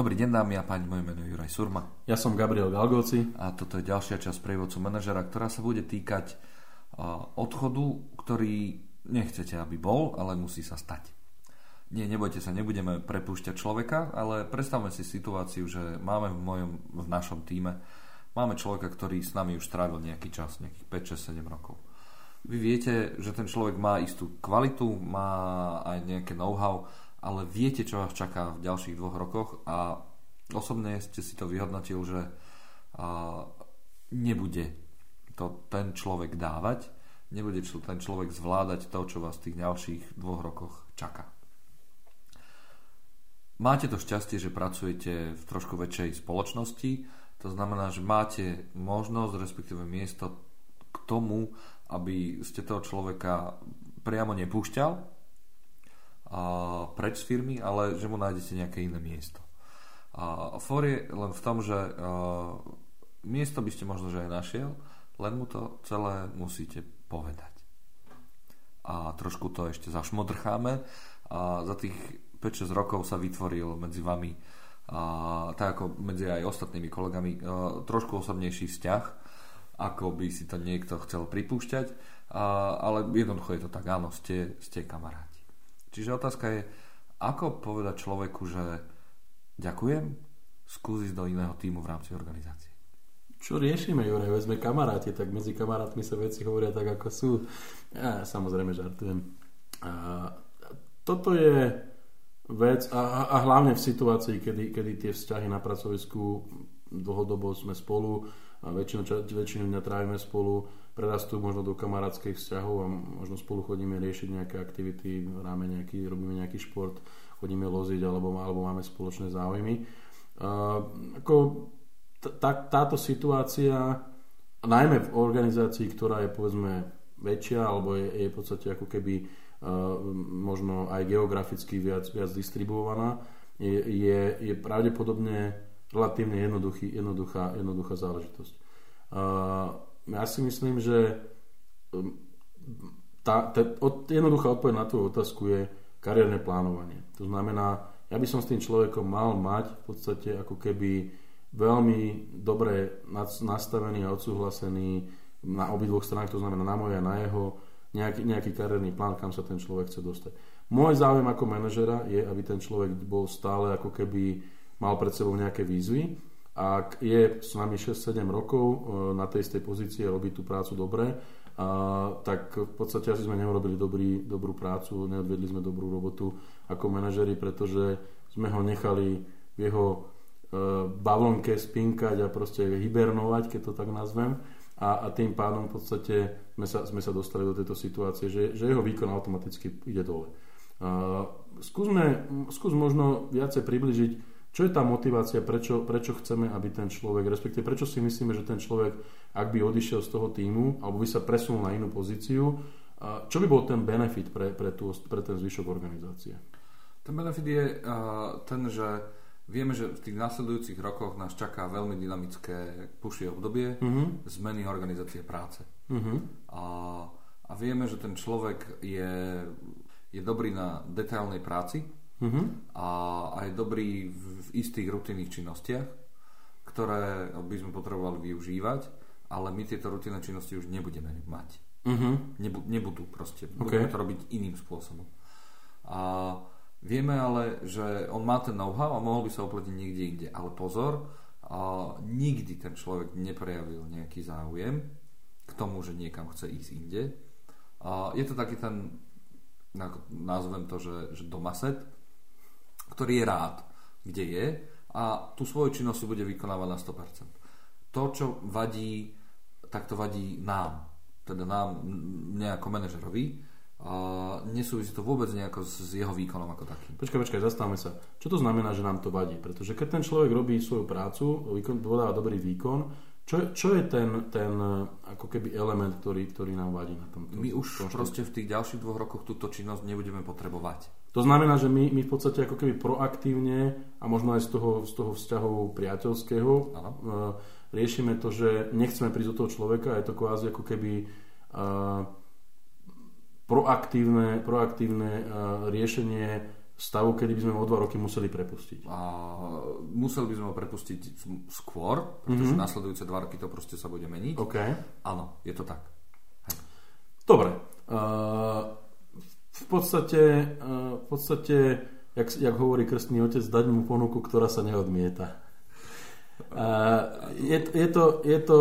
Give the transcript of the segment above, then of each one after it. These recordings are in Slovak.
Dobrý deň dámy a páni, moje meno je Juraj Surma. Ja som Gabriel Galgoci. A toto je ďalšia časť prievodcu manažera, ktorá sa bude týkať odchodu, ktorý nechcete, aby bol, ale musí sa stať. Nie, nebojte sa, nebudeme prepúšťať človeka, ale predstavme si situáciu, že máme v, mojom, v našom týme máme človeka, ktorý s nami už strávil nejaký čas, nejakých 5, 6, 7 rokov. Vy viete, že ten človek má istú kvalitu, má aj nejaké know-how, ale viete, čo vás čaká v ďalších dvoch rokoch a osobne ste si to vyhodnotil, že nebude to ten človek dávať, nebude ten človek zvládať to, čo vás v tých ďalších dvoch rokoch čaká. Máte to šťastie, že pracujete v trošku väčšej spoločnosti, to znamená, že máte možnosť, respektíve miesto k tomu, aby ste toho človeka priamo nepúšťal, preč z firmy, ale že mu nájdete nejaké iné miesto. A for je len v tom, že uh, miesto by ste možno že aj našiel, len mu to celé musíte povedať. A trošku to ešte zašmodrcháme. A za tých 5-6 rokov sa vytvoril medzi vami a tak ako medzi aj ostatnými kolegami trošku osobnejší vzťah, ako by si to niekto chcel pripúšťať, a, ale jednoducho je to tak, áno, ste, ste kamaráti. Čiže otázka je, ako povedať človeku, že ďakujem, skúsiť do iného týmu v rámci organizácie. Čo riešime, Juraj? Veď sme kamaráti, tak medzi kamarátmi sa veci hovoria tak, ako sú. Ja samozrejme žartujem. A, toto je vec a, a hlavne v situácii, kedy, kedy tie vzťahy na pracovisku dlhodobo sme spolu a väčšinu, väčšinu dňa trávime spolu, prerastú možno do kamarátskych vzťahov a možno spolu chodíme riešiť nejaké aktivity, hráme nejaký, robíme nejaký šport, chodíme loziť alebo, alebo máme spoločné záujmy. Uh, ako tá, táto situácia, najmä v organizácii, ktorá je povedzme väčšia alebo je, je v podstate ako keby uh, možno aj geograficky viac, viac distribuovaná, je, je, je pravdepodobne relatívne jednoduchý, jednoduchá, jednoduchá záležitosť. Ja si myslím, že um, tá, tá, od, jednoduchá odpoveď na tú otázku je kariérne plánovanie. To znamená, ja by som s tým človekom mal mať v podstate ako keby veľmi dobre nastavený a odsúhlasený na obidvoch stranách, to znamená na moje a na jeho, nejaký, nejaký kariérny plán, kam sa ten človek chce dostať. Môj záujem ako manažera je, aby ten človek bol stále ako keby mal pred sebou nejaké výzvy ak je s nami 6-7 rokov e, na tej istej pozícii a robí tú prácu dobre, a, tak v podstate asi sme neurobili dobrý, dobrú prácu, neodvedli sme dobrú robotu ako manažeri, pretože sme ho nechali v jeho e, balónke spinkať a proste hibernovať, keď to tak nazvem. A, a tým pádom v podstate sme sa, sme sa dostali do tejto situácie, že, že jeho výkon automaticky ide dole. Uh, skúsme, skús možno viacej približiť, čo je tá motivácia, prečo, prečo chceme, aby ten človek, respektíve prečo si myslíme, že ten človek, ak by odišiel z toho týmu, alebo by sa presunul na inú pozíciu, čo by bol ten benefit pre, pre, tú, pre ten zvyšok organizácie? Ten benefit je uh, ten, že vieme, že v tých nasledujúcich rokoch nás čaká veľmi dynamické pušie obdobie uh-huh. zmeny organizácie práce. Uh-huh. A, a vieme, že ten človek je, je dobrý na detailnej práci, uh-huh. a, a je dobrý v, v istých rutinných činnostiach, ktoré by sme potrebovali využívať, ale my tieto rutinné činnosti už nebudeme mať. Uh-huh. Nebu, nebudú proste. Okay. Budeme to robiť iným spôsobom. A vieme ale, že on má ten know-how a mohol by sa uplatniť niekde inde. Ale pozor, a nikdy ten človek neprejavil nejaký záujem k tomu, že niekam chce ísť inde. A je to taký ten, nazvem to, že, že domaset, ktorý je rád, kde je a tú svoju činnosť si bude vykonávať na 100%. To, čo vadí, tak to vadí nám, teda nám, mne ako manažerovi, a nesúvisí to vôbec nejako s jeho výkonom ako takým. Počkaj, počkaj, zastavme sa. Čo to znamená, že nám to vadí? Pretože keď ten človek robí svoju prácu, výkon, podáva dobrý výkon, čo, čo je ten, ten ako keby element, ktorý, ktorý nám vadí na tom? My už proste v tých ďalších dvoch rokoch túto činnosť nebudeme potrebovať. To znamená, že my, my v podstate ako keby proaktívne a možno aj z toho, z toho vzťahu priateľského ano. Uh, riešime to, že nechceme prísť do toho človeka, je to kvázi ako keby uh, proaktívne, proaktívne uh, riešenie stavu, kedy by sme ho o dva roky museli prepustiť. A museli by sme ho prepustiť skôr, pretože mm-hmm. nasledujúce dva roky to proste sa bude meniť. OK. Áno, je to tak. Hej. Dobre. Uh, v podstate, uh, v podstate jak, jak hovorí krstný otec, dať mu ponuku, ktorá sa neodmieta. Uh, je, je to, je to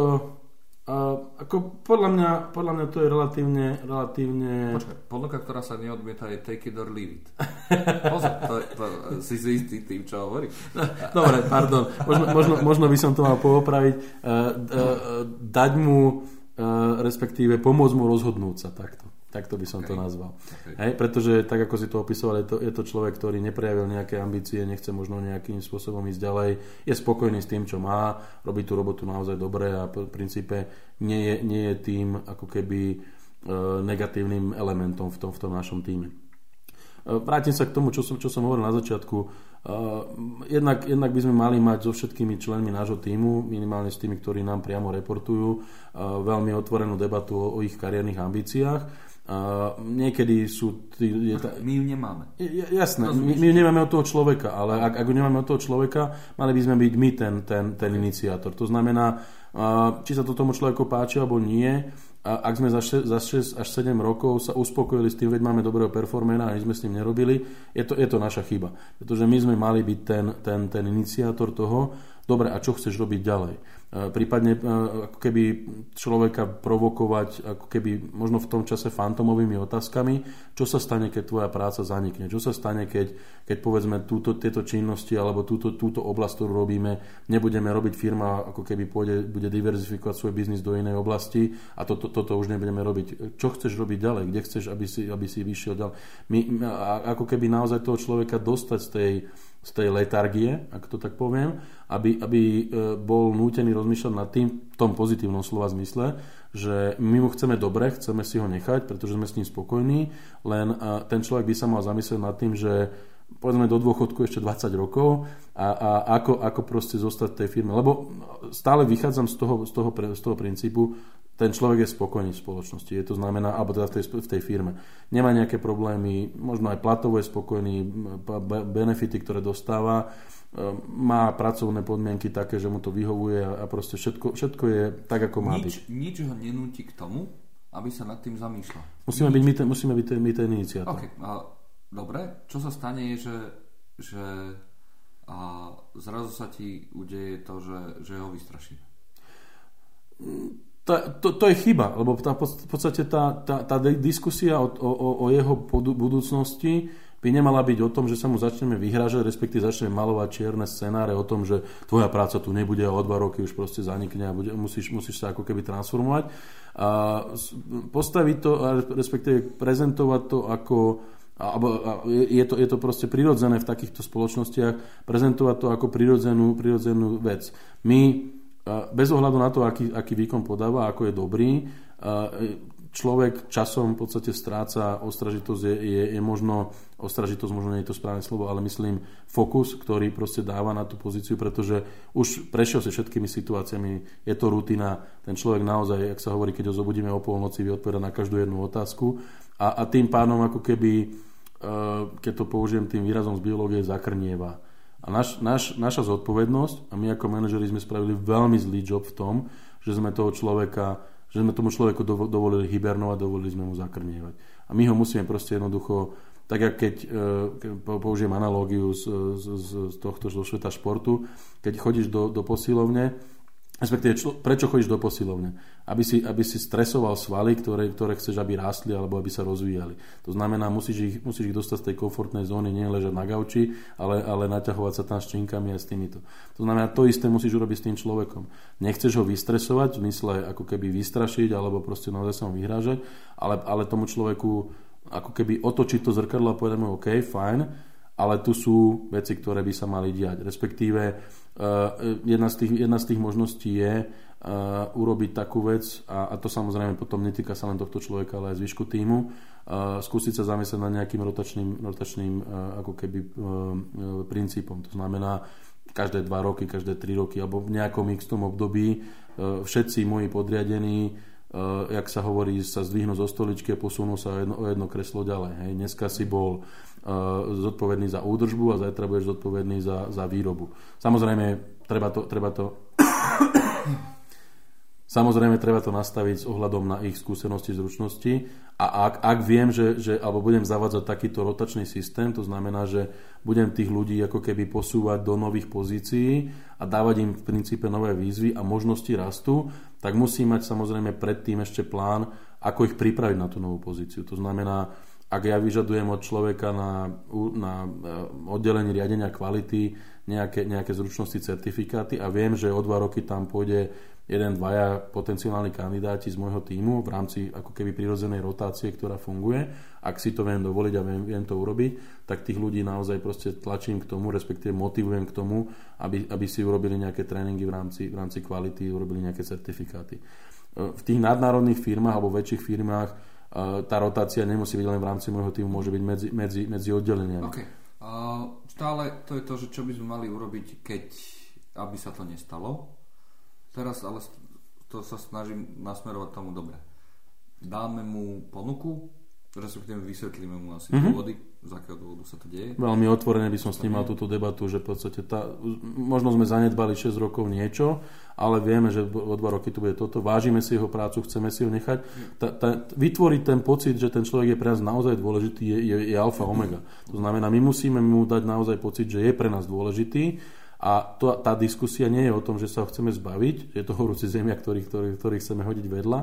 Uh, ako podľa mňa, podľa mňa to je relatívne... relatívne... Počkaj, ponuka, ktorá sa neodmieta je take it or leave it. Pozor, to, to, si si istý tým, čo hovorí. Dobre, pardon. Možno, možno, možno by som to mal poopraviť. Uh, uh, dať mu, uh, respektíve pomôcť mu rozhodnúť sa takto. Takto by som okay. to nazval. Okay. Hej, pretože tak ako si to opisoval, je to, je to človek, ktorý neprejavil nejaké ambície, nechce možno nejakým spôsobom ísť ďalej, je spokojný s tým, čo má, robí tú robotu naozaj dobre a v princípe nie je, nie je tým ako keby e, negatívnym elementom v tom, v tom našom týme. E, vrátim sa k tomu, čo som, čo som hovoril na začiatku. E, jednak, jednak by sme mali mať so všetkými členmi nášho týmu, minimálne s tými, ktorí nám priamo reportujú, e, veľmi otvorenú debatu o, o ich kariérnych ambíciách Uh, niekedy sú... Tí, je ta... My ju nemáme. Jasné, my, my ju nemáme od toho človeka, ale ak, ak ju nemáme od toho človeka, mali by sme byť my ten, ten, ten iniciátor. To znamená, či sa to tomu človeku páči alebo nie, a ak sme za 6, za 6 až 7 rokov sa uspokojili s tým, veď máme dobrého performera a nič sme s ním nerobili, je to, je to naša chyba. Pretože my sme mali byť ten, ten, ten iniciátor toho, dobre, a čo chceš robiť ďalej? E, prípadne e, ako keby človeka provokovať ako keby možno v tom čase fantomovými otázkami, čo sa stane, keď tvoja práca zanikne, čo sa stane, keď, keď povedzme túto, tieto činnosti alebo túto, túto oblasť, ktorú robíme, nebudeme robiť firma, ako keby pôjde, bude diverzifikovať svoj biznis do inej oblasti a toto, toto už nebudeme robiť. Čo chceš robiť ďalej? Kde chceš, aby si, aby si vyšiel ďalej? My, ako keby naozaj toho človeka dostať z tej z tej letargie, ak to tak poviem, aby, aby e, bol nútený rozmýšľať nad tým v tom pozitívnom slova zmysle, že my mu chceme dobre, chceme si ho nechať, pretože sme s ním spokojní, len e, ten človek by sa mal zamyslieť nad tým, že povedzme do dôchodku ešte 20 rokov a, a ako, ako proste zostať v tej firme. Lebo stále vychádzam z toho, z toho, z toho princípu, ten človek je spokojný v spoločnosti. Je to znamená, alebo teda v tej, v tej firme. Nemá nejaké problémy, možno aj platovo je spokojný, benefity, ktoré dostáva, e, má pracovné podmienky také, že mu to vyhovuje a proste všetko, všetko je tak, ako má nič, byť. Nič ho nenúti k tomu, aby sa nad tým zamýšľal. Musíme nič. byť my ten, musíme byť ten, my ten iniciátor. Okay. A, dobre, čo sa stane je, že, že a zrazu sa ti udeje to, že, že ho vystrašíme to, to, to je chyba, lebo tá, v podstate tá, tá, tá diskusia o, o, o jeho budúcnosti by nemala byť o tom, že sa mu začneme vyhrážať, respektíve začneme malovať čierne scenáre o tom, že tvoja práca tu nebude a o dva roky už proste zanikne a bude, musíš, musíš sa ako keby transformovať. A postaviť to, respektíve prezentovať to ako alebo je to, je to proste prirodzené v takýchto spoločnostiach, prezentovať to ako prirodzenú, prirodzenú vec. My bez ohľadu na to, aký, aký výkon podáva, ako je dobrý, človek časom v podstate stráca ostražitosť, je, je, je možno, ostražitosť možno nie je to správne slovo, ale myslím fokus, ktorý proste dáva na tú pozíciu, pretože už prešiel si všetkými situáciami, je to rutina, ten človek naozaj, ak sa hovorí, keď ho zobudíme o polnoci, vie odpovedať na každú jednu otázku. A, a tým pádom ako keby, keď to použijem tým výrazom z biológie, zakrnieva naš, naš, naša zodpovednosť, a my ako manažeri sme spravili veľmi zlý job v tom, že sme toho človeka, že sme tomu človeku dovolili hibernovať, dovolili sme mu zakrnievať. A my ho musíme proste jednoducho, tak ako keď, keď použijem analógiu z, z, z tohto zo sveta športu, keď chodíš do, do posilovne, respektíve prečo chodíš do posilovne? Aby si, aby si stresoval svaly, ktoré, ktoré chceš, aby rástli alebo aby sa rozvíjali. To znamená, musíš ich, musíš ich dostať z tej komfortnej zóny, nie ležať na gauči, ale, ale naťahovať sa tam s činkami a s týmito. To znamená, to isté musíš urobiť s tým človekom. Nechceš ho vystresovať, v zmysle ako keby vystrašiť alebo proste naozaj sa mu vyhrážať, ale, ale tomu človeku ako keby otočiť to zrkadlo a povedať mu, OK, fajn, ale tu sú veci, ktoré by sa mali diať. Respektíve uh, jedna, z tých, jedna z tých možností je uh, urobiť takú vec, a, a to samozrejme potom netýka sa len tohto človeka, ale aj zvyšku týmu, uh, skúsiť sa zamyslieť nad nejakým rotačným, rotačným uh, ako keby uh, princípom. To znamená, každé dva roky, každé tri roky, alebo v nejakom tom období uh, všetci moji podriadení uh, jak sa hovorí, sa zdvihnú zo stoličky a posunú sa jedno, o jedno kreslo ďalej. Hej. Dneska si bol zodpovedný za údržbu a zajtra budeš zodpovedný za, za výrobu. Samozrejme, treba to, treba to Samozrejme, treba to nastaviť s ohľadom na ich skúsenosti, zručnosti a ak, ak viem, že, že, alebo budem zavádzať takýto rotačný systém, to znamená, že budem tých ľudí ako keby posúvať do nových pozícií a dávať im v princípe nové výzvy a možnosti rastu, tak musím mať samozrejme predtým ešte plán, ako ich pripraviť na tú novú pozíciu. To znamená, ak ja vyžadujem od človeka na, na e, oddelenie riadenia kvality nejaké, nejaké zručnosti, certifikáty a viem, že o dva roky tam pôjde jeden, dvaja potenciálni kandidáti z môjho týmu v rámci ako keby prirodzenej rotácie, ktorá funguje. Ak si to viem dovoliť a viem, viem to urobiť, tak tých ľudí naozaj proste tlačím k tomu, respektíve motivujem k tomu, aby, aby si urobili nejaké tréningy v rámci, v rámci kvality, urobili nejaké certifikáty. V tých nadnárodných firmách alebo väčších firmách tá rotácia nemusí byť len v rámci môjho týmu, môže byť medzi, medzi, medzi oddeleniami. Okay. Uh, stále to je to, že čo by sme mali urobiť, keď aby sa to nestalo Teraz ale to sa snažím nasmerovať tomu dobre. Dáme mu ponuku, respektíve vysvetlíme mu asi mm-hmm. dôvody, z akého dôvodu sa to deje. Veľmi otvorene by som s ním mal túto debatu, že v podstate tá, možno sme zanedbali 6 rokov niečo, ale vieme, že o 2 roky to bude toto, vážime si jeho prácu, chceme si ho nechať. Tá, tá, vytvoriť ten pocit, že ten človek je pre nás naozaj dôležitý, je, je, je alfa omega. To znamená, my musíme mu dať naozaj pocit, že je pre nás dôležitý a to, tá diskusia nie je o tom, že sa ho chceme zbaviť, je to horúci zemia, ktorý, ktorý, ktorý chceme hodiť vedľa,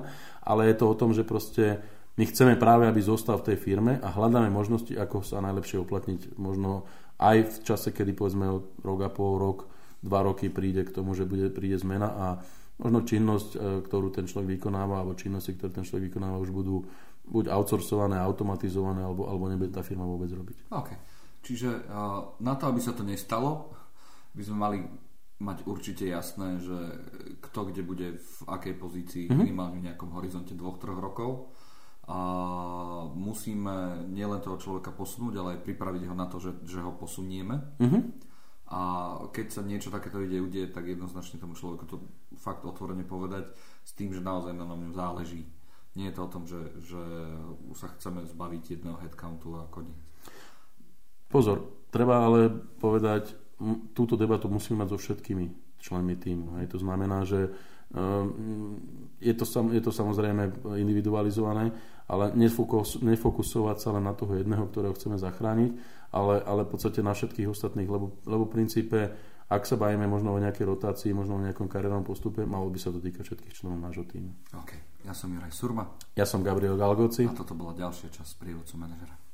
ale je to o tom, že proste my chceme práve, aby zostal v tej firme a hľadáme možnosti, ako sa najlepšie uplatniť. Možno aj v čase, kedy povedzme rok a pol, rok, dva roky príde k tomu, že bude, príde zmena a možno činnosť, e, ktorú ten človek vykonáva, alebo činnosti, ktoré ten človek vykonáva, už budú buď outsourcované, automatizované, alebo, alebo nebude tá firma vôbec robiť. OK. Čiže uh, na to, aby sa to nestalo, by sme mali mať určite jasné, že kto kde bude v akej pozícii mm-hmm. minimálne v nejakom horizonte dvoch, troch rokov musíme nielen toho človeka posunúť, ale aj pripraviť ho na to, že, že ho posunieme. Mm-hmm. A keď sa niečo takéto ide udieť, tak jednoznačne tomu človeku to fakt otvorene povedať s tým, že naozaj na ňom záleží. Nie je to o tom, že, že sa chceme zbaviť jedného headcountu a koniec. Pozor, treba ale povedať, túto debatu musíme mať so všetkými členmi týmu. Hej. To znamená, že ehm, je to, je to samozrejme individualizované, ale nefokus, nefokusovať sa len na toho jedného, ktorého chceme zachrániť, ale, ale v podstate na všetkých ostatných, lebo, lebo v princípe, ak sa bavíme možno o nejakej rotácii, možno o nejakom kariérnom postupe, malo by sa to týkať všetkých členov nášho týmu. OK. Ja som Juraj Surma. Ja som Gabriel Galgoci. A toto bola ďalšia časť prievodcu manažera.